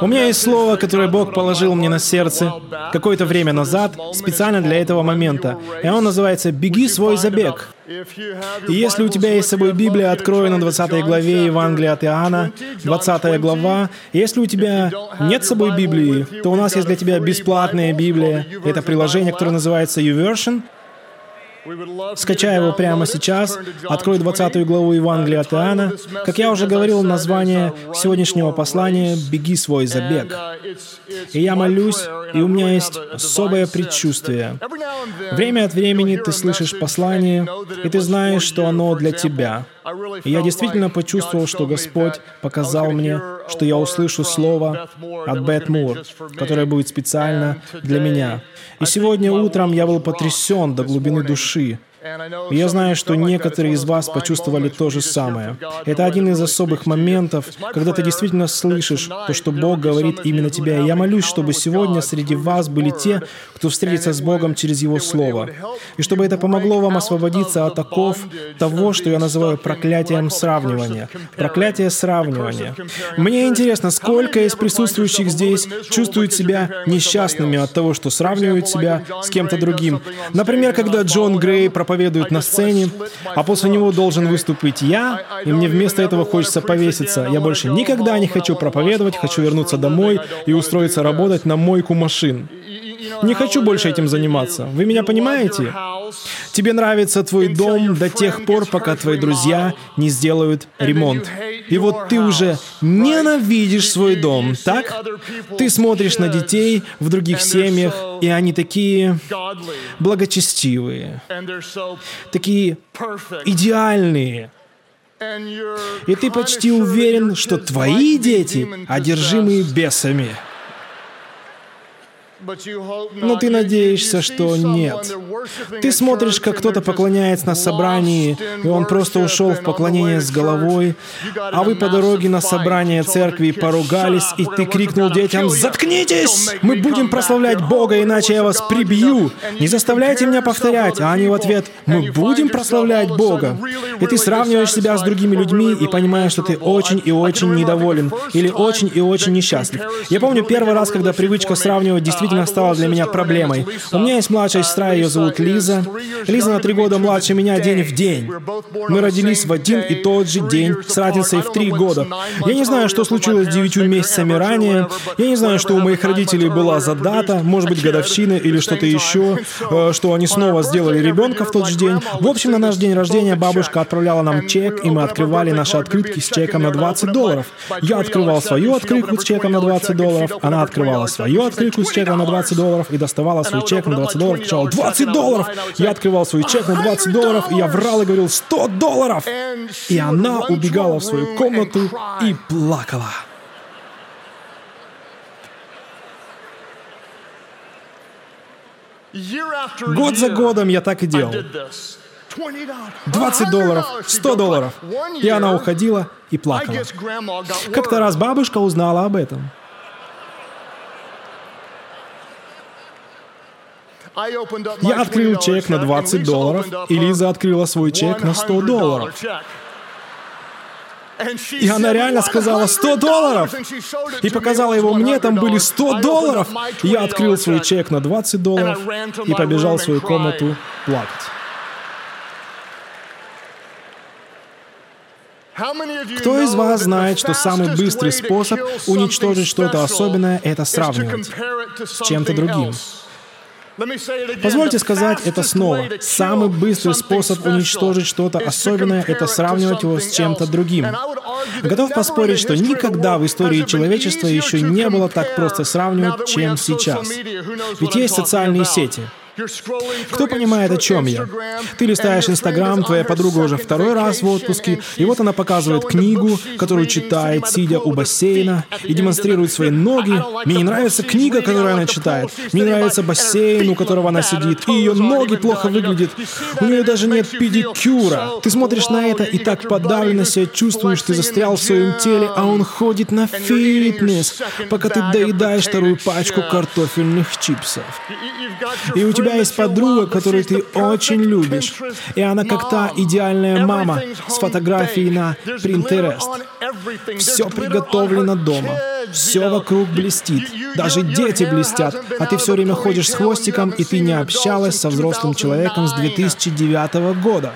У меня есть слово, которое Бог положил мне на сердце какое-то время назад, специально для этого момента. И оно называется «Беги свой забег». И если у тебя есть с собой Библия, открой на 20 главе Евангелия от Иоанна, 20 глава. Если у тебя нет с собой Библии, то у нас есть для тебя бесплатная Библия. Это приложение, которое называется YouVersion. Скачай его прямо сейчас, открой 20 главу Евангелия от Иоанна. Как я уже говорил, название сегодняшнего послания «Беги свой забег». И я молюсь, и у меня есть особое предчувствие. Время от времени ты слышишь послание, и ты знаешь, что оно для тебя. И я действительно почувствовал, что Господь показал мне, что я услышу слово от Бет Мур, которое будет специально для меня. И сегодня утром я был потрясен до глубины души, и я знаю, что некоторые из вас почувствовали то же самое. Это один из особых моментов, когда ты действительно слышишь то, что Бог говорит именно тебя. И я молюсь, чтобы сегодня среди вас были те, кто встретится с Богом через Его Слово. И чтобы это помогло вам освободиться от оков того, что я называю проклятием сравнивания. Проклятие сравнивания. Мне интересно, сколько из присутствующих здесь чувствуют себя несчастными от того, что сравнивают себя с кем-то другим. Например, когда Джон Грей проповедует проповедует на сцене, а после него должен выступить я, и мне вместо этого хочется повеситься. Я больше никогда не хочу проповедовать, хочу вернуться домой и устроиться работать на мойку машин. Не хочу больше этим заниматься. Вы меня понимаете? Тебе нравится твой дом до тех пор, пока твои друзья не сделают ремонт. И вот ты уже ненавидишь свой дом, так? Ты смотришь на детей в других семьях, и они такие благочестивые, такие идеальные. И ты почти уверен, что твои дети одержимы бесами. Но ты надеешься, что нет. Ты смотришь, как кто-то поклоняется на собрании, и он просто ушел в поклонение с головой, а вы по дороге на собрание церкви поругались, и ты крикнул детям «Заткнитесь! Мы будем прославлять Бога, иначе я вас прибью! Не заставляйте меня повторять!» А они в ответ «Мы будем прославлять Бога!» И ты сравниваешь себя с другими людьми и понимаешь, что ты очень и очень недоволен или очень и очень несчастлив. Я помню первый раз, когда привычка сравнивать действительно действительно стала для меня проблемой. У меня есть младшая сестра, ее зовут Лиза. Лиза на три года младше меня день в день. Мы родились в один и тот же день с разницей в три года. Я не знаю, что случилось девятью месяцами ранее. Я не знаю, что у моих родителей была за дата, может быть, годовщина или что-то еще, э, что они снова сделали ребенка в тот же день. В общем, на наш день рождения бабушка отправляла нам чек, и мы открывали наши открытки с чеком на 20 долларов. Я открывал свою открытку с чеком на 20 долларов, она открывала свою открытку с чеком на 20 долларов и доставала свой чек на 20 долларов, кричала «20 долларов!» Я открывал свой чек на 20 долларов, и я врал и говорил «100 долларов!» И она убегала в свою комнату и плакала. Год за годом я так и делал. 20 долларов, 100 долларов. И она уходила и плакала. Как-то раз бабушка узнала об этом. Я открыл чек на 20 долларов, и Лиза открыла свой чек на 100 долларов. И она реально сказала 100 долларов. И показала его мне, там были 100 долларов. Я открыл свой чек на 20 долларов и побежал в свою комнату плакать. Кто из вас знает, что самый быстрый способ уничтожить что-то особенное — это сравнивать с чем-то другим? Позвольте сказать это снова. Самый быстрый способ уничтожить что-то особенное — это сравнивать его с чем-то другим. Готов поспорить, что никогда в истории человечества еще не было так просто сравнивать, чем сейчас. Ведь есть социальные сети — кто понимает, о чем я? Ты листаешь Инстаграм, твоя подруга уже второй раз в отпуске, и вот она показывает книгу, которую читает, сидя у бассейна, и демонстрирует свои ноги. Мне не нравится книга, которую она читает. Мне нравится бассейн, у которого она сидит, и ее ноги плохо выглядят. У нее даже нет педикюра. Ты смотришь на это и так подавленно себя чувствуешь, ты застрял в своем теле, а он ходит на фитнес, пока ты доедаешь вторую пачку картофельных чипсов. И у тебя тебя есть подруга, которую ты очень любишь, и она как та идеальная мама с фотографией на Pinterest. Все приготовлено дома. Все вокруг блестит. Даже дети блестят. А ты все время ходишь с хвостиком, и ты не общалась со взрослым человеком с 2009 года.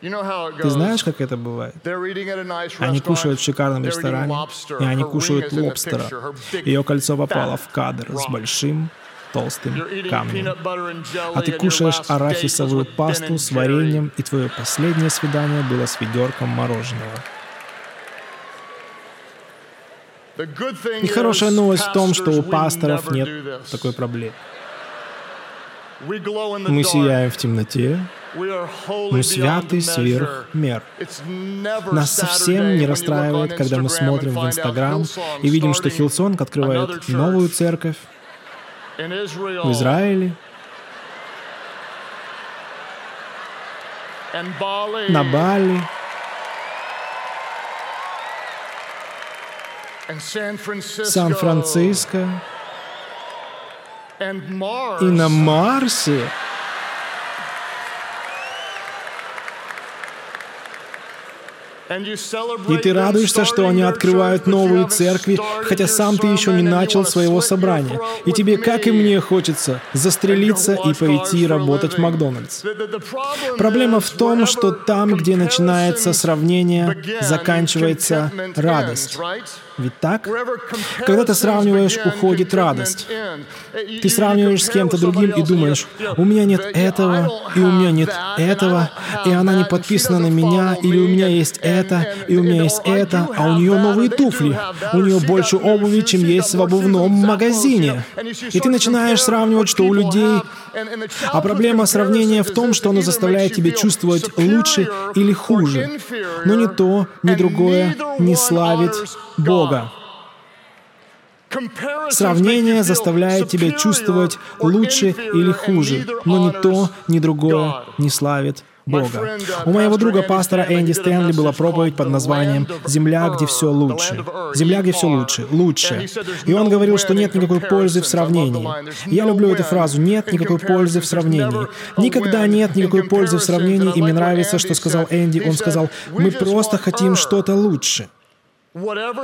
Ты знаешь, как это бывает? Они кушают в шикарном ресторане, и они кушают лобстера. Ее кольцо попало в кадр с большим толстым камнем. А ты кушаешь арахисовую пасту с вареньем, и твое последнее свидание было с ведерком мороженого. И хорошая новость в том, что у пасторов нет такой проблемы. Мы сияем в темноте, мы святы сверх мер. Нас совсем не расстраивает, когда мы смотрим в Инстаграм и видим, что Hillsong открывает новую церковь в Израиле, на Бали, Сан-Франциско и на Марсе. И ты радуешься, что они открывают новые церкви, хотя сам ты еще не начал своего собрания. И тебе, как и мне, хочется застрелиться и пойти работать в Макдональдс. Проблема в том, что там, где начинается сравнение, заканчивается радость. Ведь так? Когда ты сравниваешь, уходит радость. Ты сравниваешь с кем-то другим и думаешь, у меня нет этого, и у меня нет этого, и она не подписана на меня, или у меня есть это, и у меня есть это, а у нее новые туфли, у нее больше обуви, чем есть в обувном магазине. И ты начинаешь сравнивать, что у людей... А проблема сравнения в том, что оно заставляет тебя чувствовать лучше или хуже. Но ни то, ни другое не славит Бога. Сравнение заставляет тебя чувствовать лучше или хуже, но ни то, ни другое не славит Бога. У моего друга пастора Энди Стэнли была проповедь под названием «Земля, где все лучше». Земля, где все лучше. Лучше. И он говорил, что нет никакой пользы в сравнении. Я люблю эту фразу «нет никакой пользы в сравнении». Никогда нет никакой пользы в сравнении, и мне нравится, что сказал Энди. Он сказал «мы просто хотим что-то лучше».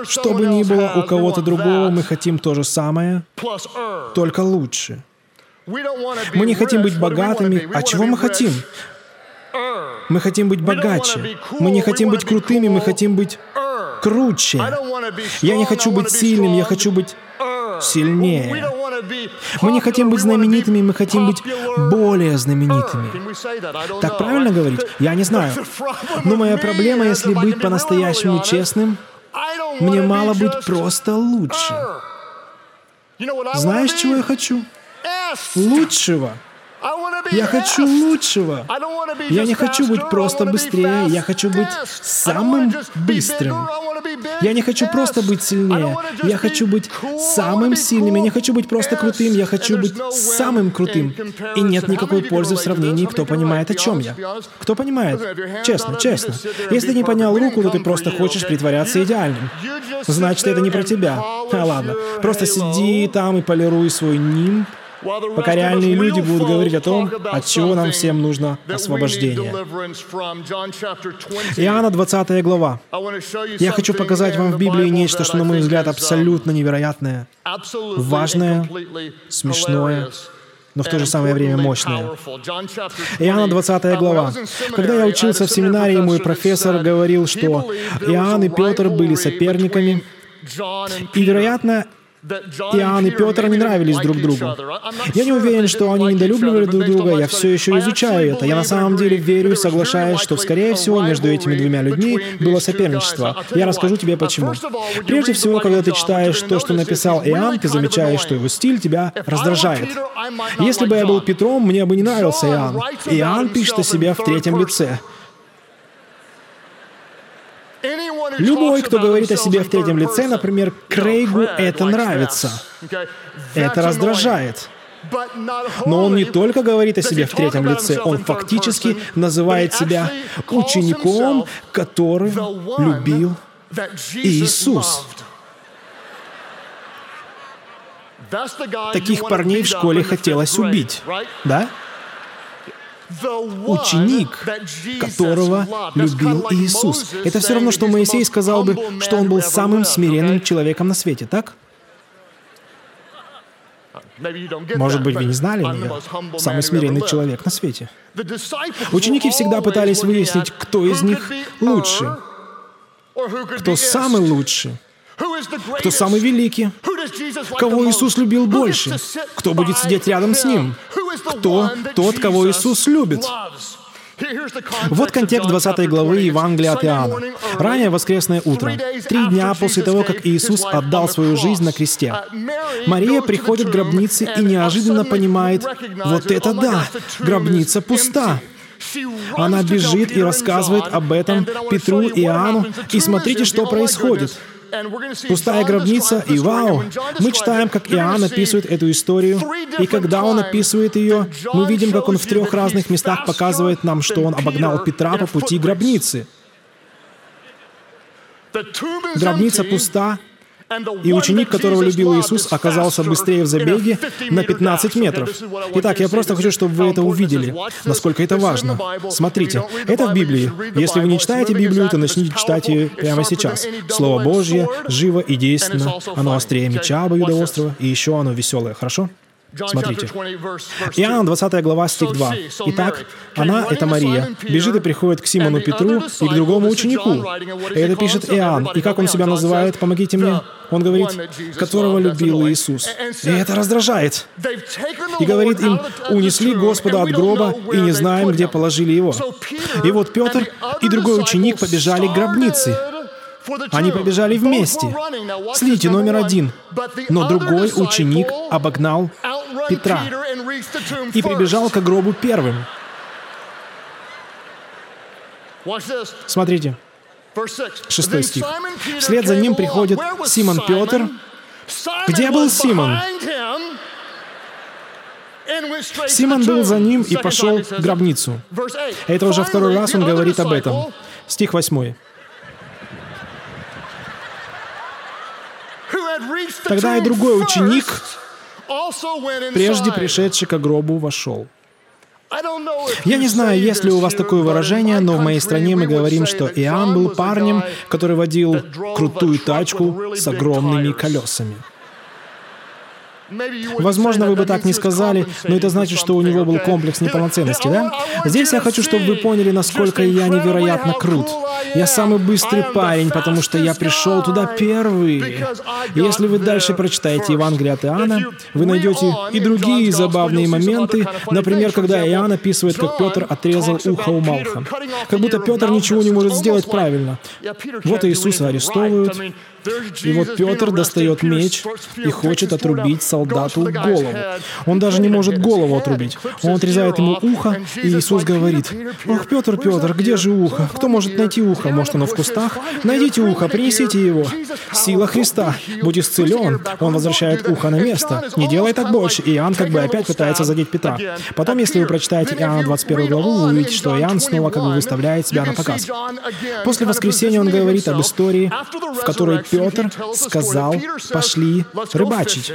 Что бы ни было у кого-то другого, мы хотим то же самое, только лучше. Мы не хотим быть богатыми. А чего мы хотим? Мы хотим быть богаче. Мы не хотим быть крутыми, мы хотим быть круче. Я не хочу быть сильным, я хочу быть сильнее. Мы не хотим быть знаменитыми, мы хотим быть более знаменитыми. Так правильно говорить? Я не знаю. Но моя проблема, если быть по-настоящему честным, мне мало быть просто лучше. Знаешь, чего я хочу? Лучшего. Я хочу лучшего. Я не хочу быть просто быстрее, я хочу быть самым быстрым. Я не хочу просто быть сильнее, я хочу быть самым сильным. Я не хочу быть просто крутым, я хочу быть самым крутым. И нет никакой пользы в сравнении, кто понимает, о чем я. Кто понимает? Честно, честно. Если ты не поднял руку, то ты просто хочешь притворяться идеальным. Значит, это не про тебя. А ладно, просто сиди там и полируй свой ним, пока реальные люди будут говорить о том, от чего нам всем нужно освобождение. Иоанна 20 глава. Я хочу показать вам в Библии нечто, что, на мой взгляд, абсолютно невероятное, важное, смешное, но в то же самое время мощное. Иоанна 20 глава. Когда я учился в семинарии, мой профессор говорил, что Иоанн и Петр были соперниками, и, вероятно, Иоанн и Петр не нравились друг другу. Я не уверен, что они недолюбливали друг друга, я все еще изучаю это. Я на самом деле верю и соглашаюсь, что, скорее всего, между этими двумя людьми было соперничество. Я расскажу тебе почему. Прежде всего, когда ты читаешь то, что написал Иоанн, ты замечаешь, что его стиль тебя раздражает. Если бы я был Петром, мне бы не нравился Иоанн. Иоанн пишет о себе в третьем лице. Любой, кто говорит о себе в третьем лице, например, Крейгу это нравится. Это раздражает. Но он не только говорит о себе в третьем лице, он фактически называет себя учеником, который любил Иисус. Таких парней в школе хотелось убить, да? Ученик, которого любил Иисус. Это все равно, что Моисей сказал бы, что он был самым смиренным человеком на свете, так? Может быть, вы не знали меня? Самый смиренный человек на свете. Ученики всегда пытались выяснить, кто из них лучше, кто самый лучший, кто самый великий, кого Иисус любил больше, кто будет сидеть рядом с Ним, кто тот, кого Иисус любит. Вот контекст 20 главы Евангелия от Иоанна. Ранее воскресное утро, три дня после того, как Иисус отдал свою жизнь на кресте. Мария приходит к гробнице и неожиданно понимает, вот это да, гробница пуста. Она бежит и рассказывает об этом Петру и Иоанну, и смотрите, что происходит. Пустая гробница, и вау! Мы читаем, как Иоанн описывает эту историю, и когда он описывает ее, мы видим, как он в трех разных местах показывает нам, что он обогнал Петра по пути гробницы. Гробница пуста, и ученик, которого любил Иисус, оказался быстрее в забеге на 15 метров. Итак, я просто хочу, чтобы вы это увидели, насколько это важно. Смотрите, это в Библии. Если вы не читаете Библию, то начните читать ее прямо сейчас. Слово Божье живо и действенно. Оно острее меча обоюдоострого, и еще оно веселое, хорошо? Смотрите. Иоанна 20 глава, стих 2. Итак, она, это Мария, бежит и приходит к Симону Петру и к другому ученику. И это пишет Иоанн. И как он себя называет? Помогите мне. Он говорит, которого любил Иисус. И это раздражает. И говорит им, унесли Господа от гроба и не знаем, где положили его. И вот Петр и другой ученик побежали к гробнице. Они побежали вместе. Следите, номер один. Но другой ученик обогнал Петра и прибежал к гробу первым. Смотрите, шестой стих. Вслед за ним приходит Симон Петр. Где был Симон? Симон был за ним и пошел в гробницу. Это уже второй раз он говорит об этом. Стих восьмой. Тогда и другой ученик, прежде пришедший к гробу, вошел. Я не знаю, есть ли у вас такое выражение, но в моей стране мы говорим, что Иоанн был парнем, который водил крутую тачку с огромными колесами. Возможно, вы бы так не сказали, но это значит, что у него был комплекс неполноценности, да? Здесь я хочу, чтобы вы поняли, насколько я невероятно крут. Я самый быстрый парень, потому что я пришел туда первый. Если вы дальше прочитаете Евангелие от Иоанна, вы найдете и другие забавные моменты, например, когда Иоанн описывает, как Петр отрезал ухо у Малха. Как будто Петр ничего не может сделать правильно. Вот Иисуса арестовывают, и вот Петр достает меч и хочет отрубить солдату голову. Он даже не может голову отрубить. Он отрезает ему ухо, и Иисус говорит, «Ох, Петр, Петр, где же ухо? Кто может найти ухо? Может, оно в кустах? Найдите ухо, принесите его. Сила Христа. Будь исцелен». Он возвращает ухо на место. «Не делай так больше». Иоанн как бы опять пытается задеть Петра. Потом, если вы прочитаете Иоанна 21 главу, вы увидите, что Иоанн снова как бы выставляет себя на показ. После воскресения он говорит об истории, в которой Петр сказал, пошли рыбачить.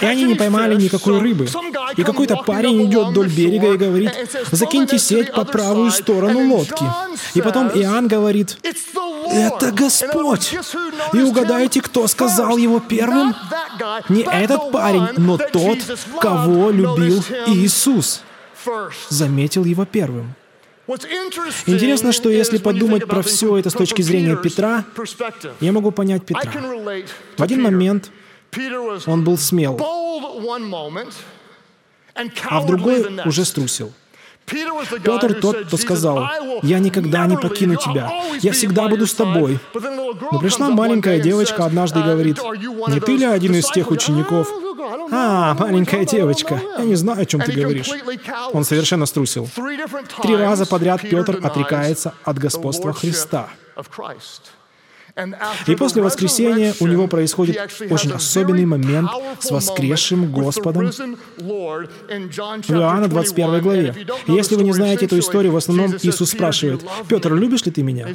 И они не поймали никакой рыбы. И какой-то парень идет вдоль берега и говорит, закиньте сеть по правую сторону лодки. И потом Иоанн говорит, это Господь. И угадайте, кто сказал его первым? Не этот парень, но тот, кого любил Иисус. Заметил его первым. Интересно, что если подумать про все это с точки зрения Петра, я могу понять Петра. В один момент он был смел, а в другой уже струсил. Петр тот, кто сказал, «Я никогда не покину тебя, я всегда буду с тобой». Но пришла маленькая девочка однажды и говорит, «Не ты ли один из тех учеников, «А, маленькая девочка, я не знаю, о чем ты говоришь». Он совершенно струсил. Три раза подряд Петр отрекается от господства Христа. И после воскресения у него происходит очень особенный момент с воскресшим Господом в Иоанна 21 главе. Если вы не знаете эту историю, в основном Иисус спрашивает, «Петр, любишь ли ты меня?»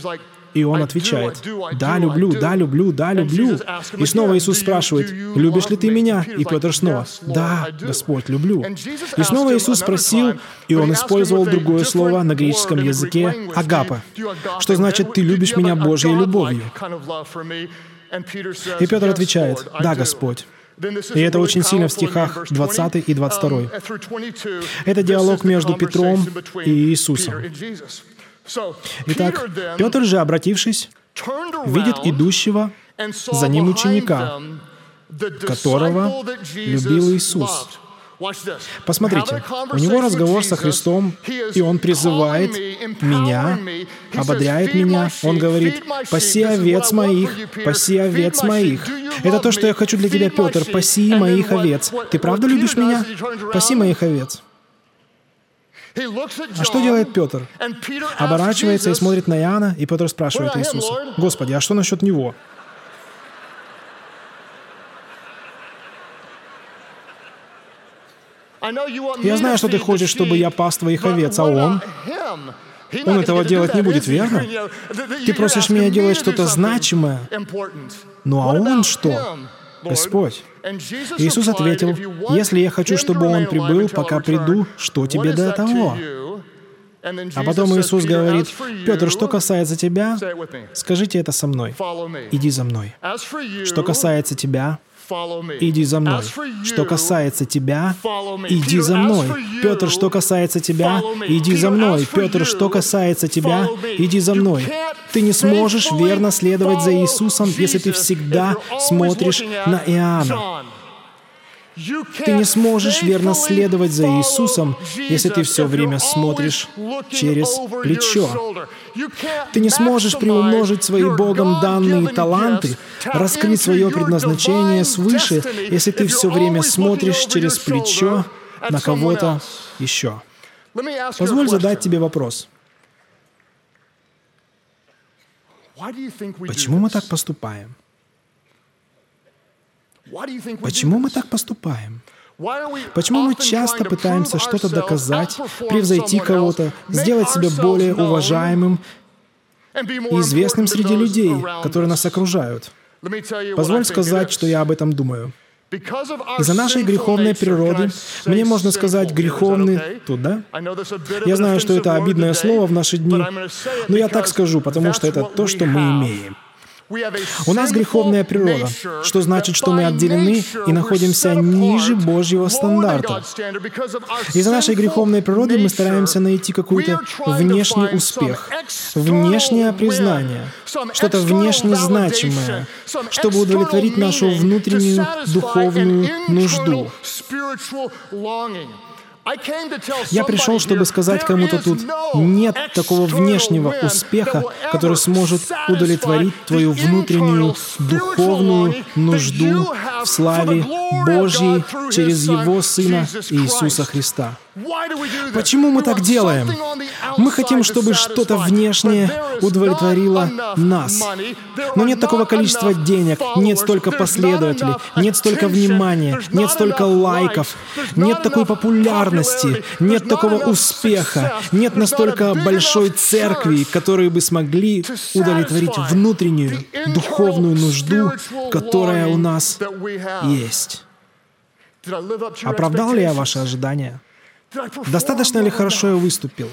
И он отвечает, «Да, люблю, да, люблю, да, люблю». И снова Иисус спрашивает, «Любишь ли ты меня?» И Петр снова, «Да, Господь, люблю». И снова Иисус спросил, и он использовал другое слово на греческом языке «агапа», что значит «ты любишь меня Божьей любовью». И Петр отвечает, «Да, Господь». И это очень сильно в стихах 20 и 22. Это диалог между Петром и Иисусом. Итак, Петр же, обратившись, видит идущего за ним ученика, которого любил Иисус. Посмотрите, у него разговор со Христом, и он призывает меня, ободряет меня. Он говорит, «Паси овец моих, паси овец моих». Это то, что я хочу для тебя, Петр, «Паси моих овец». Ты правда любишь меня? Паси моих овец. А что делает Петр? Оборачивается и смотрит на Иоанна, и Петр спрашивает Иисуса, «Господи, а что насчет него?» Я знаю, что ты хочешь, чтобы я пас твоих овец, а он? Он этого делать не будет, верно? Ты просишь меня делать что-то значимое. Ну а он что? Господь. Иисус ответил, «Если я хочу, чтобы Он прибыл, пока приду, что тебе до того?» А потом Иисус говорит, «Петр, что касается тебя, скажите это со мной. Иди за мной. Что касается тебя, иди за мной. Что касается тебя, иди за мной. Петр, что касается тебя, иди за мной. Петр, что касается тебя, иди за мной. Ты не сможешь верно следовать за Иисусом, если ты всегда смотришь на Иоанна. Ты не сможешь верно следовать за Иисусом, если ты все время смотришь через плечо. Ты не сможешь приумножить свои Богом данные таланты, раскрыть свое предназначение свыше, если ты все время смотришь через плечо на кого-то еще. Позволь задать тебе вопрос. Почему мы так поступаем? Почему мы так поступаем? Почему мы часто пытаемся что-то доказать, превзойти кого-то, сделать себя более уважаемым и известным среди людей, которые нас окружают? Позволь сказать, что я об этом думаю. Из-за нашей греховной природы, мне можно сказать греховный тут, да? Я знаю, что это обидное слово в наши дни, но я так скажу, потому что это то, что мы имеем. У нас греховная природа, что значит, что мы отделены и находимся ниже Божьего стандарта. Из-за нашей греховной природы мы стараемся найти какой-то внешний успех, внешнее признание, что-то внешне значимое, чтобы удовлетворить нашу внутреннюю духовную нужду. Я пришел, чтобы сказать кому-то тут, нет такого внешнего успеха, который сможет удовлетворить твою внутреннюю духовную нужду в славе Божьей через Его Сына Иисуса Христа. Почему мы так делаем? Мы хотим, чтобы что-то внешнее удовлетворило нас. Но нет такого количества денег, нет столько последователей, нет столько внимания, нет столько лайков, нет такой популярности, нет такого успеха, нет настолько большой церкви, которые бы смогли удовлетворить внутреннюю духовную нужду, которая у нас есть. Оправдал ли я ваши ожидания? Достаточно ли хорошо я выступил?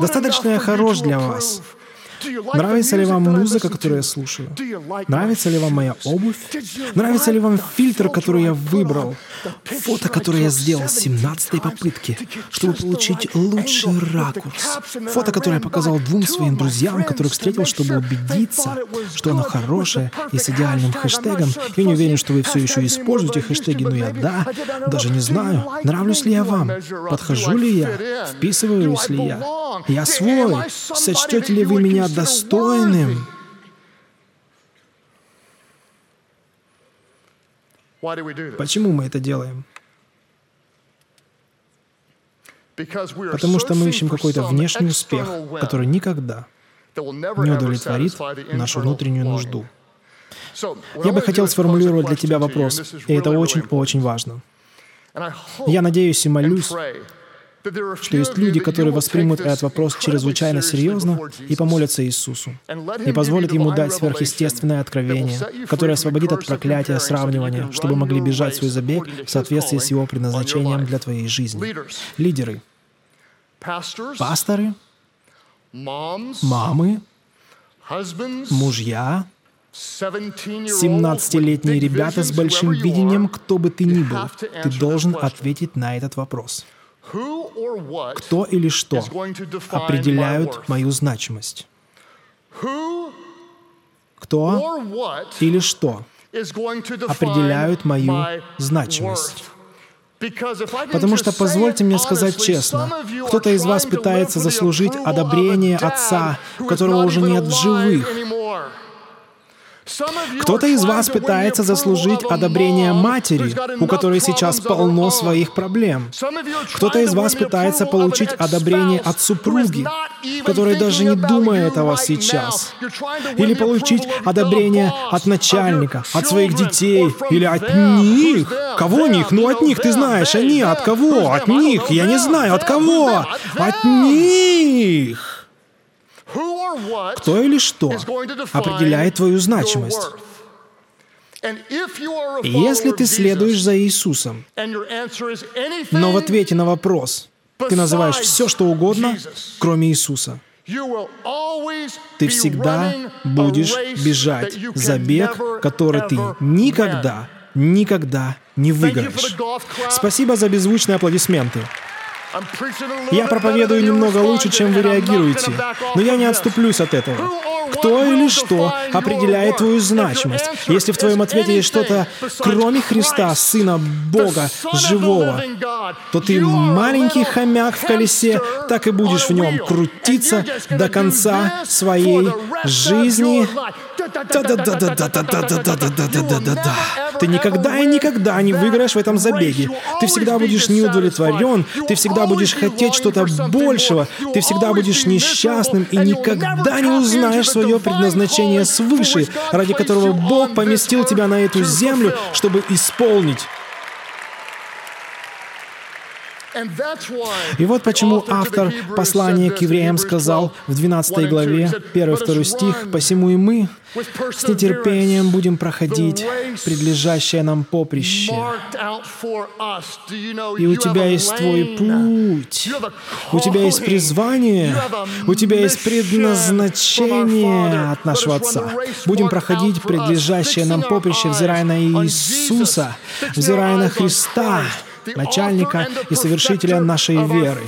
Достаточно я хорош для вас? Нравится ли вам музыка, которую я слушаю? Нравится ли вам моя обувь? Нравится ли вам фильтр, который я выбрал? Фото, которое я сделал с 17-й попытки, чтобы получить лучший ракурс. Фото, которое я показал двум своим друзьям, которых встретил, чтобы убедиться, что оно хорошее и с идеальным хэштегом. Я не уверен, что вы все еще используете хэштеги, но я да, даже не знаю, нравлюсь ли я вам, подхожу ли я, вписываюсь ли я. Я свой. Сочтете ли вы меня достойным. Почему мы это делаем? Потому что мы ищем какой-то внешний успех, который никогда не удовлетворит нашу внутреннюю нужду. Я бы хотел сформулировать для тебя вопрос, и это очень-очень важно. Я надеюсь и молюсь, что есть люди, которые воспримут этот вопрос чрезвычайно серьезно и помолятся Иисусу, и позволят Ему дать сверхъестественное откровение, которое освободит от проклятия сравнивания, чтобы могли бежать свой забег в соответствии с Его предназначением для твоей жизни. Лидеры, пасторы, мамы, мужья, 17-летние ребята с большим видением, кто бы ты ни был, ты должен ответить на этот вопрос. Кто или что определяют мою значимость? Кто или что определяют мою значимость? Потому что, позвольте мне сказать честно, кто-то из вас пытается заслужить одобрение Отца, которого уже нет в живых, кто-то из вас пытается заслужить одобрение матери, у которой сейчас полно своих проблем. Кто-то из вас пытается получить одобрение от супруги, которая даже не думает о вас сейчас. Или получить одобрение от начальника, от своих детей, или от них. Кого них? Ну, от них, ты знаешь, они от кого? От них, я не знаю, от кого? От них. Кто или что определяет твою значимость? Если ты следуешь за Иисусом, но в ответе на вопрос ты называешь все, что угодно, кроме Иисуса, ты всегда будешь бежать забег, который ты никогда, никогда не выиграешь. Спасибо за беззвучные аплодисменты. Я проповедую немного лучше, чем вы реагируете, но я не отступлюсь от этого. Кто или что определяет твою значимость? Если в твоем ответе есть что-то, кроме Христа, Сына Бога Живого, то ты маленький хомяк в колесе, так и будешь в нем крутиться до конца своей жизни. Да, да, да, да, да, да, да, да, да, да, да, да, да, да. Ты никогда и никогда не выиграешь в этом забеге. Ты всегда будешь неудовлетворен, ты всегда будешь хотеть что-то большего, ты всегда будешь несчастным и никогда не узнаешь свое предназначение свыше, ради которого Бог поместил тебя на эту землю, чтобы исполнить. И вот почему автор послания к евреям сказал в 12 главе, 1-2 стих, «Посему и мы с нетерпением будем проходить предлежащее нам поприще. И у тебя есть твой путь, у тебя есть призвание, у тебя есть предназначение от нашего Отца. Будем проходить предлежащее нам поприще, взирая на Иисуса, взирая на Христа, начальника и совершителя нашей веры.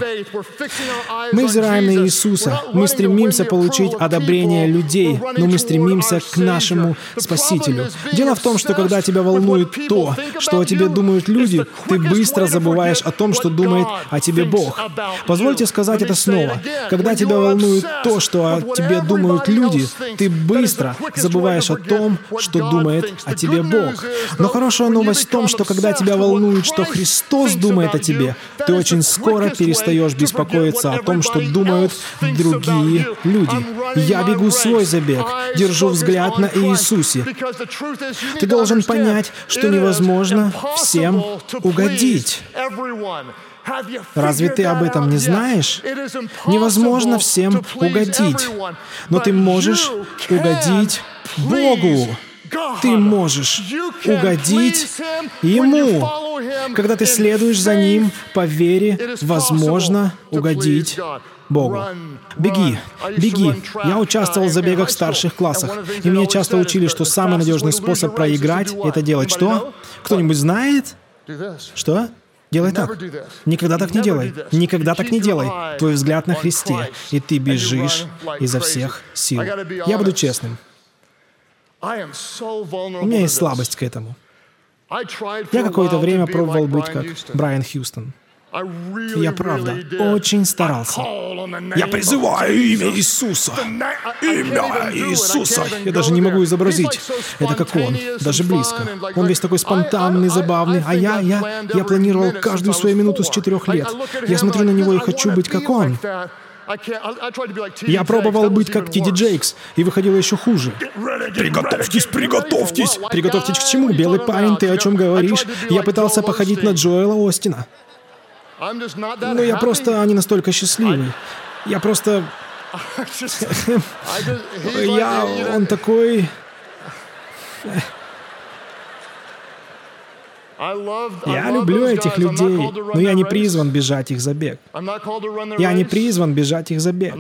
Мы взираем на Иисуса, мы стремимся получить одобрение людей, но мы стремимся к нашему Спасителю. Дело в том, что когда тебя волнует то, что о тебе думают люди, ты быстро забываешь о том, что думает о тебе Бог. Позвольте сказать это снова. Когда тебя волнует то, что о тебе думают люди, ты быстро забываешь о том, что думает о тебе Бог. Но хорошая новость в том, что когда тебя волнует, что Христос Христос думает о тебе, ты очень скоро перестаешь беспокоиться о том, что думают другие люди. Я бегу свой забег, держу взгляд на Иисусе. Ты должен понять, что невозможно всем угодить. Разве ты об этом не знаешь? Невозможно всем угодить, но ты можешь угодить Богу. Ты можешь угодить Ему. Когда ты следуешь за Ним по вере, возможно угодить Богу. Беги, беги. Я участвовал в забегах в старших классах, и меня часто учили, что самый надежный способ проиграть — это делать что? Кто-нибудь знает? Что? Делай так. Никогда так не делай. Никогда так не делай. Твой взгляд на Христе, и ты бежишь изо всех сил. Я буду честным. У меня есть слабость к этому. Я какое-то время пробовал быть как Брайан Хьюстон. Я правда очень старался. Я призываю имя Иисуса. Имя Иисуса. Я даже не могу изобразить. Это как он, даже близко. Он весь такой спонтанный, забавный. А я, я, я планировал каждую свою минуту с четырех лет. Я смотрю на него и хочу быть как он. Я пробовал быть как Тиди Джейкс, и выходило еще хуже. Приготовьтесь, приготовьтесь! Приготовьтесь к чему? Белый парень, ты о чем говоришь? Я пытался походить на Джоэла Остина. Но я просто не настолько счастливый. Я просто... Я... Он такой... Я люблю этих людей, но я не призван бежать их забег. Я не призван бежать их забег.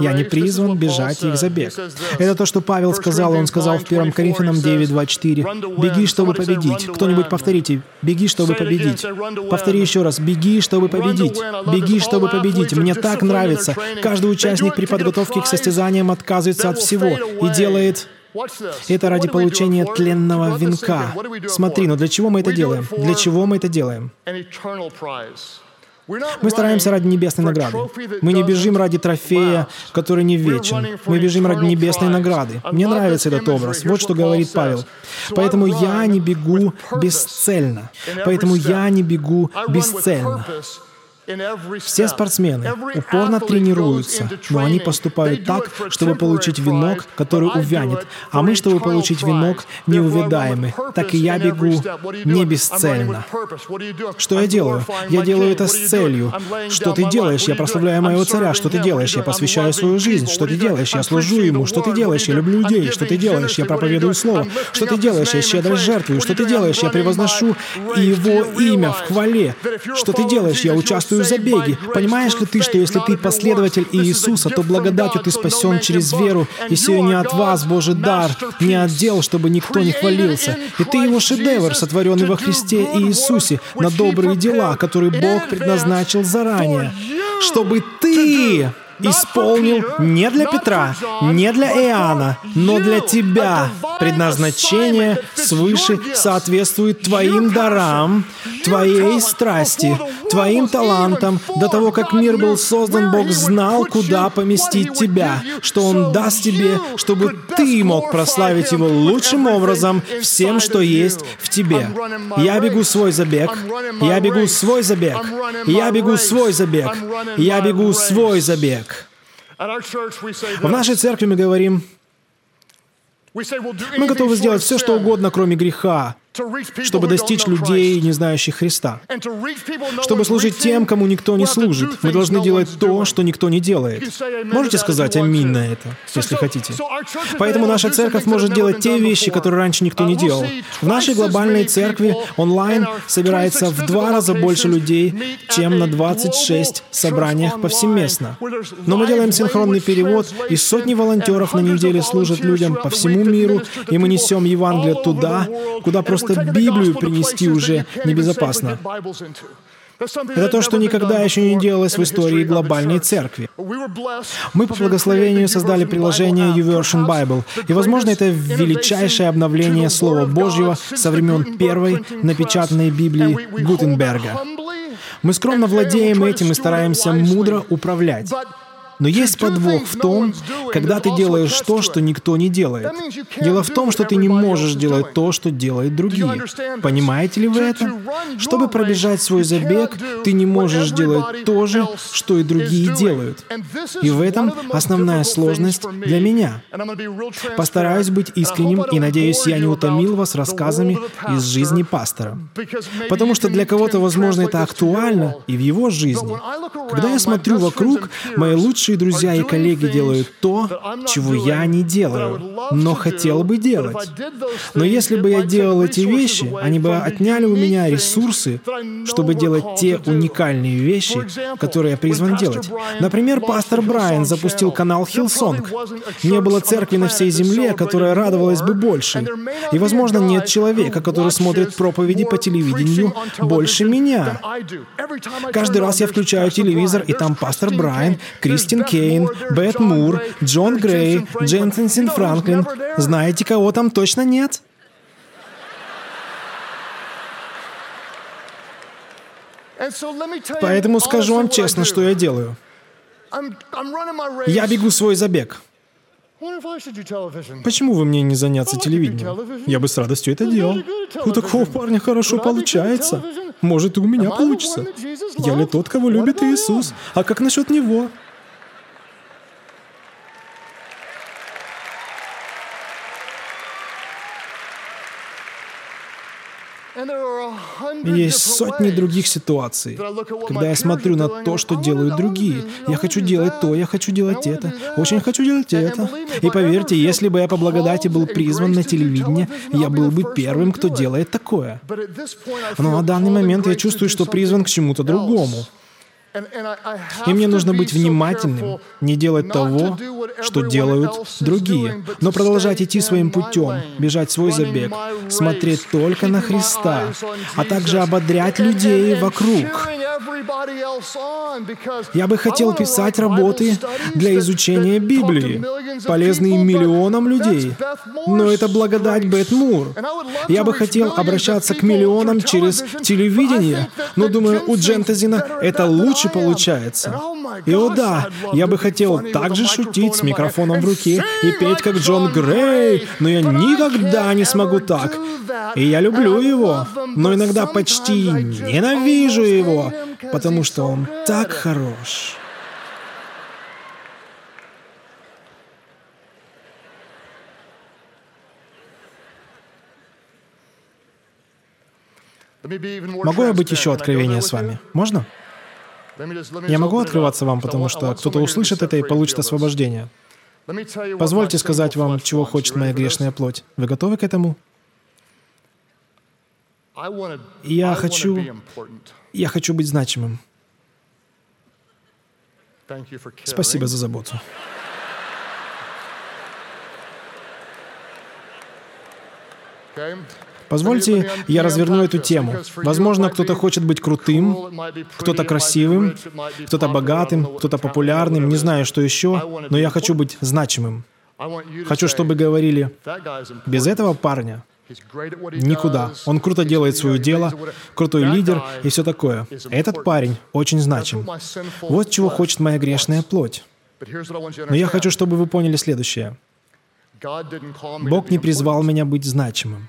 Я не призван бежать их забег. Это то, что Павел сказал, он сказал в 1 Коринфянам 9.24. «Беги, чтобы победить». Кто-нибудь повторите. «Беги, чтобы победить». Повтори еще раз. «Беги, чтобы победить». «Беги, чтобы победить». Мне так нравится. Каждый участник при подготовке к состязаниям отказывается от всего и делает это ради получения тленного венка. Смотри, но для чего мы это делаем? Для чего мы это делаем? Мы стараемся ради небесной награды. Мы не бежим ради трофея, который не вечен. Мы бежим ради небесной награды. Мне нравится этот образ. Вот что говорит Павел. Поэтому я не бегу бесцельно. Поэтому я не бегу бесцельно. Все спортсмены упорно тренируются, но они поступают так, чтобы получить венок, который увянет, а мы, чтобы получить венок, неувядаемый. Так и я бегу не бесцельно. Что я делаю? Я делаю это с целью. Что ты делаешь? Я прославляю моего царя. Что ты делаешь? Я посвящаю свою жизнь. Что ты делаешь? Я служу ему. Что ты делаешь? Я люблю людей. Что ты делаешь? Я проповедую слово. Что ты делаешь? Я щедро жертвую. Что ты делаешь? Я превозношу его имя в хвале. Что ты делаешь? Я участвую участвую в забеге. Понимаешь ли ты, что если ты последователь Иисуса, то благодатью ты спасен через веру, и сие не от вас, Божий дар, не от дел, чтобы никто не хвалился. И ты его шедевр, сотворенный во Христе Иисусе, на добрые дела, которые Бог предназначил заранее, чтобы ты исполнил не для Петра, не для Иоанна, но для тебя. Предназначение свыше соответствует твоим дарам, твоей страсти, твоим талантам. До того, как мир был создан, Бог знал, куда поместить тебя, что Он даст тебе, чтобы ты мог прославить Его лучшим образом всем, что есть в тебе. Я бегу свой забег, я бегу свой забег, я бегу свой забег, я бегу свой забег. В нашей церкви мы говорим, мы готовы сделать все, что угодно, кроме греха, чтобы достичь людей, не знающих Христа, чтобы служить тем, кому никто не служит. Мы должны делать то, что никто не делает. Можете сказать «Аминь» на это, если хотите. Поэтому наша церковь может делать те вещи, которые раньше никто не делал. В нашей глобальной церкви онлайн собирается в два раза больше людей, чем на 26 собраниях повсеместно. Но мы делаем синхронный перевод, и сотни волонтеров на неделе служат людям по всему миру, и мы несем Евангелие туда, куда просто просто Библию принести уже небезопасно. Это то, что никогда еще не делалось в истории глобальной церкви. Мы по благословению создали приложение YouVersion Bible, и, возможно, это величайшее обновление Слова Божьего со времен первой напечатанной Библии Гутенберга. Мы скромно владеем этим и стараемся мудро управлять. Но есть подвох в том, когда ты делаешь то, что никто не делает. Дело в том, что ты не можешь делать то, что делают другие. Понимаете ли вы это? Чтобы пробежать свой забег, ты не можешь делать то же, что и другие делают. И в этом основная сложность для меня. Постараюсь быть искренним и надеюсь, я не утомил вас рассказами из жизни пастора. Потому что для кого-то, возможно, это актуально и в его жизни. Когда я смотрю вокруг, мои лучшие лучшие друзья и коллеги делают то, чего я не делаю, но хотел бы делать. Но если бы я делал эти вещи, они бы отняли у меня ресурсы, чтобы делать те уникальные вещи, которые я призван делать. Например, пастор Брайан запустил канал Hillsong. Не было церкви на всей земле, которая радовалась бы больше. И, возможно, нет человека, который смотрит проповеди по телевидению больше меня. Каждый раз я включаю телевизор, и там пастор Брайан, Кристин Кейн, Бет Мур, Джон Грей, Дженсен Франклин. Знаете, кого там точно нет? Поэтому скажу вам честно, что я делаю. Я бегу свой забег. Почему вы мне не заняться телевидением? Я бы с радостью это делал. У такого парня хорошо получается. Может, и у меня получится. Я ли тот, кого любит Иисус? А как насчет него? Есть сотни других ситуаций, когда я смотрю на то, что делают другие. Я хочу делать то, я хочу делать это, очень хочу делать это. И поверьте, если бы я по благодати был призван на телевидение, я был бы первым, кто делает такое. Но на данный момент я чувствую, что призван к чему-то другому. И мне нужно быть внимательным, не делать того, что делают другие, но продолжать идти своим путем, бежать свой забег, смотреть только на Христа, а также ободрять людей вокруг. Я бы хотел писать работы для изучения Библии, полезные миллионам людей. Но это благодать Бет Мур. Я бы хотел обращаться к миллионам через телевидение, но думаю, у Джентазина это лучше получается. И о да, я бы хотел также шутить с микрофоном в руке и петь как Джон Грей, но я никогда не смогу так. И я люблю его, но иногда почти ненавижу его, потому что он так хорош. Могу я быть еще откровеннее с вами? Можно? Я могу открываться вам, потому что кто-то услышит это и получит освобождение. Позвольте сказать вам, чего хочет моя грешная плоть. Вы готовы к этому? Я хочу... Я хочу быть значимым. Спасибо за заботу. Позвольте, я разверну эту тему. Возможно, кто-то хочет быть крутым, кто-то красивым, кто-то богатым, кто-то популярным, не знаю, что еще, но я хочу быть значимым. Хочу, чтобы говорили, без этого парня Никуда. Он круто делает свое дело, крутой лидер и все такое. Этот парень очень значим. Вот чего хочет моя грешная плоть. Но я хочу, чтобы вы поняли следующее. Бог не призвал меня быть значимым.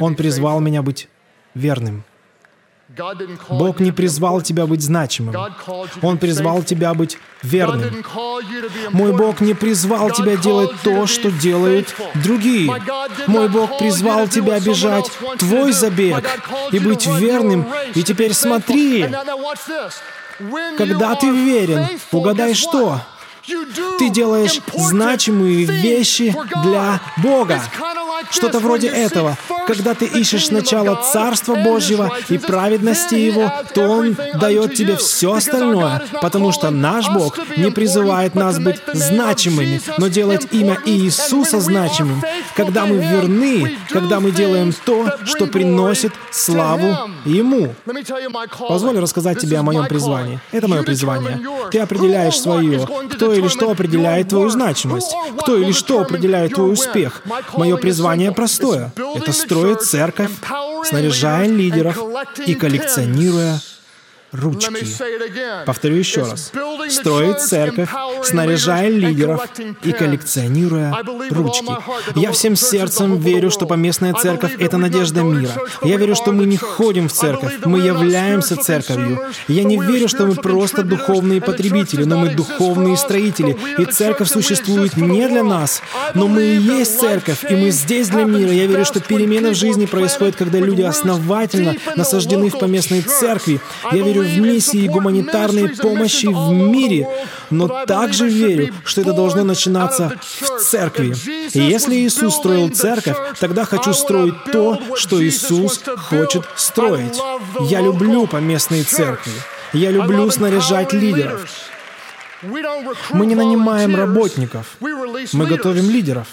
Он призвал меня быть верным. Бог не призвал тебя быть значимым. Он призвал тебя быть верным. Мой Бог не призвал тебя делать то, что делают другие. Мой Бог призвал тебя бежать твой забег и быть верным. И теперь смотри, когда ты верен, угадай что? Ты делаешь значимые вещи для Бога. Что-то вроде этого. Когда ты ищешь сначала Царства Божьего и праведности Его, то Он дает тебе все остальное, потому что наш Бог не призывает нас быть значимыми, но делать имя Иисуса значимым. Когда мы верны, когда мы делаем то, что приносит славу Ему. Позволь рассказать тебе о моем призвании. Это мое призвание. Ты определяешь свое. Кто или что определяет твою значимость? Кто или что определяет твой успех? Мое призвание простое. Это строить церковь, снаряжая лидеров и коллекционируя ручки. Повторю еще раз. Строить церковь, снаряжая лидеров и коллекционируя ручки. Я всем сердцем верю, что поместная церковь — это надежда мира. Я верю, что мы не ходим в церковь, мы являемся церковью. Я не верю, что мы просто духовные потребители, но мы духовные строители. И церковь существует не для нас, но мы и есть церковь, и мы здесь для мира. Я верю, что перемены в жизни происходят, когда люди основательно насаждены в поместной церкви. Я верю в миссии гуманитарной помощи в мире, но также верю, что это должно начинаться в церкви. И если Иисус строил церковь, тогда хочу строить то, что Иисус хочет строить. Я люблю поместные церкви. Я люблю снаряжать лидеров. Мы не нанимаем работников, мы готовим лидеров,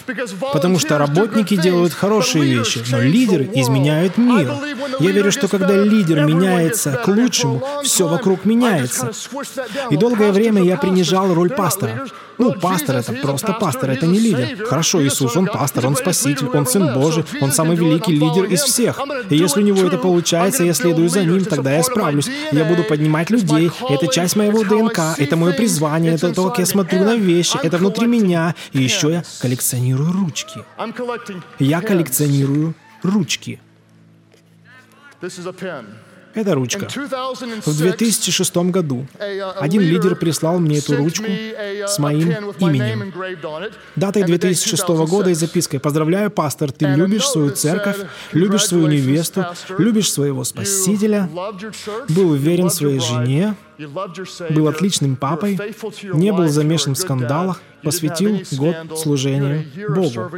потому что работники делают хорошие вещи, но лидеры изменяют мир. Я верю, что когда лидер меняется к лучшему, все вокруг меняется. И долгое время я принижал роль пастора. Ну, пастор — это просто пастор, это не лидер. Хорошо, Иисус, Он пастор, Он спаситель, Он Сын Божий, Он самый великий лидер из всех. И если у Него это получается, я следую за Ним, тогда я справлюсь. Я буду поднимать людей. Это часть моего ДНК, это мое призвание, это то, как я смотрю на вещи, это внутри меня. И еще я коллекционирую ручки. Я коллекционирую ручки. Это ручка. В 2006 году один лидер прислал мне эту ручку с моим именем, датой 2006 года и запиской. «Поздравляю, пастор, ты любишь свою церковь, любишь свою невесту, любишь своего Спасителя, был уверен в своей жене, был отличным папой, не был замешан в скандалах, посвятил год служению Богу.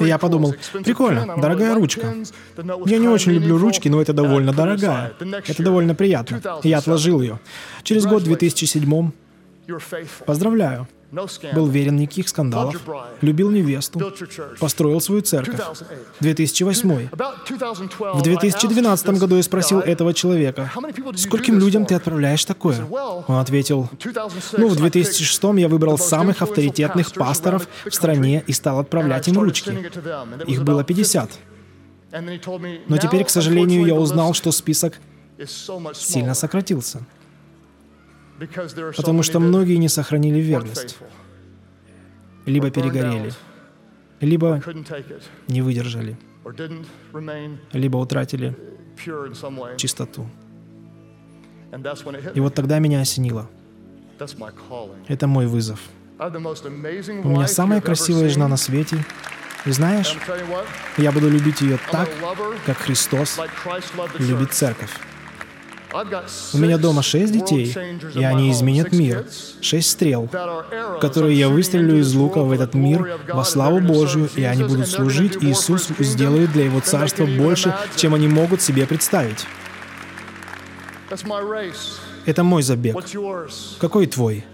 И я подумал, прикольно, дорогая ручка. Я не очень люблю ручки, но это довольно дорогая. Это довольно приятно. И я отложил ее. Через год, в 2007 Поздравляю. Был верен никаких скандалов, любил невесту, построил свою церковь. 2008. В 2012 году я спросил этого человека, скольким людям ты отправляешь такое? Он ответил, ну, в 2006 я выбрал самых авторитетных пасторов в стране и стал отправлять им ручки. Их было 50. Но теперь, к сожалению, я узнал, что список сильно сократился потому что многие не сохранили верность, либо перегорели, либо не выдержали, либо утратили чистоту. И вот тогда меня осенило. Это мой вызов. У меня самая красивая жена на свете, и знаешь, я буду любить ее так, как Христос любит церковь. У меня дома шесть детей, и они изменят мир. Шесть стрел, которые я выстрелю из лука в этот мир во славу Божью, и они будут служить, и Иисус сделает для Его Царства больше, чем они могут себе представить. Это мой забег. Какой твой?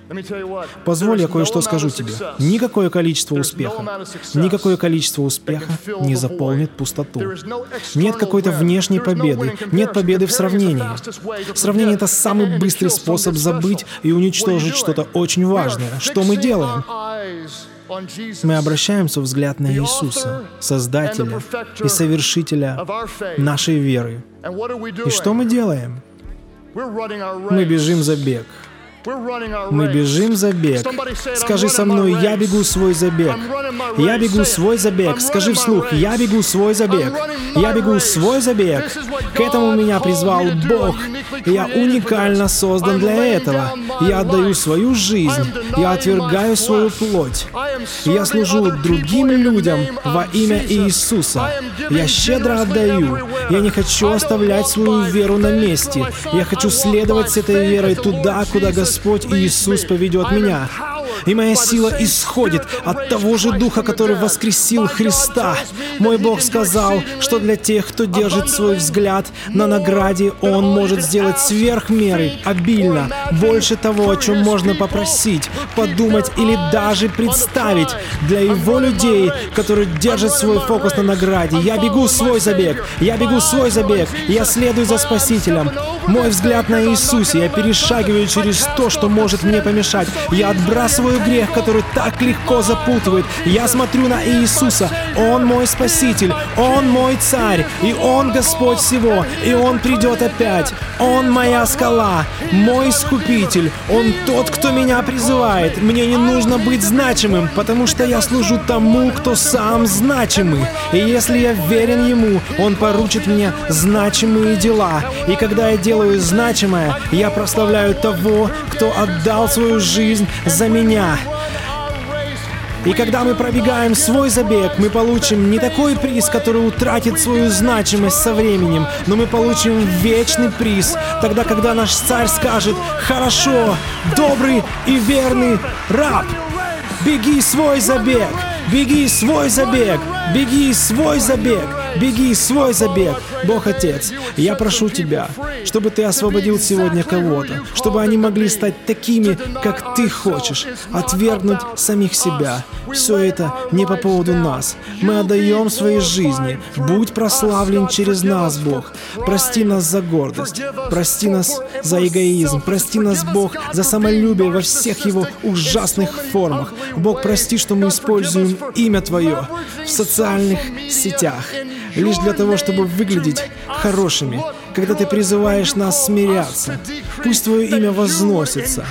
Позволь, я кое-что скажу тебе. Никакое количество успеха, никакое количество успеха не заполнит пустоту. Нет какой-то внешней победы, нет победы в сравнении. Сравнение — это самый быстрый способ забыть и уничтожить что-то очень важное. Что мы делаем? Мы обращаем свой взгляд на Иисуса, Создателя и Совершителя нашей веры. И что мы делаем? Мы бежим за бег. Мы бежим за бег. Скажи со мной, я бегу свой забег. Я бегу свой забег. Скажи вслух, я бегу свой забег. Я бегу свой забег. К этому меня призвал Бог. Я уникально создан для этого. Я отдаю свою жизнь. Я отвергаю свою плоть. Я служу другим людям во имя Иисуса. Я щедро отдаю. Я не хочу оставлять свою веру на месте. Я хочу следовать с этой верой туда, куда Господь Господь Иисус поведет меня. И моя сила исходит от того же Духа, который воскресил Христа. Мой Бог сказал, что для тех, кто держит свой взгляд на награде, Он может сделать сверх меры, обильно, больше того, о чем можно попросить, подумать или даже представить. Для Его людей, которые держат свой фокус на награде, я бегу свой забег, я бегу свой забег, я следую за Спасителем. Мой взгляд на Иисусе, я перешагиваю через то, что может мне помешать. Я отбрасываю свой грех, который так легко запутывает. Я смотрю на Иисуса. Он мой Спаситель, Он мой Царь, и Он Господь всего, и Он придет опять. Он моя скала, мой Искупитель. Он тот, кто меня призывает. Мне не нужно быть значимым, потому что я служу тому, кто сам значимый. И если я верен Ему, Он поручит мне значимые дела. И когда я делаю значимое, я прославляю того, кто отдал свою жизнь за меня меня. И когда мы пробегаем свой забег, мы получим не такой приз, который утратит свою значимость со временем, но мы получим вечный приз, тогда, когда наш царь скажет «Хорошо, добрый и верный раб, беги свой забег, беги свой забег, беги свой забег». Беги, свой забег. Бог Отец, я прошу Тебя, чтобы Ты освободил сегодня кого-то, чтобы они могли стать такими, как Ты хочешь, отвергнуть самих себя. Все это не по поводу нас. Мы отдаем свои жизни. Будь прославлен через нас, Бог. Прости нас за гордость. Прости нас за эгоизм. Прости нас, Бог, за самолюбие во всех его ужасных формах. Бог, прости, что мы используем имя Твое в социальных сетях лишь для того, чтобы выглядеть хорошими, когда ты призываешь нас смиряться. Пусть Твое имя возносится.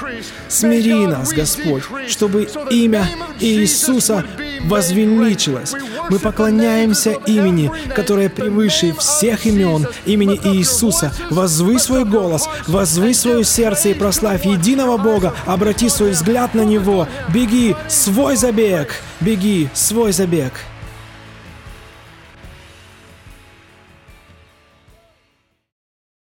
Смири нас, Господь, чтобы имя Иисуса возвеличилось. Мы поклоняемся имени, которое превыше всех имен, имени Иисуса. Возвы свой голос, возвы свое сердце и прославь единого Бога, обрати свой взгляд на Него. Беги, свой забег, беги, свой забег.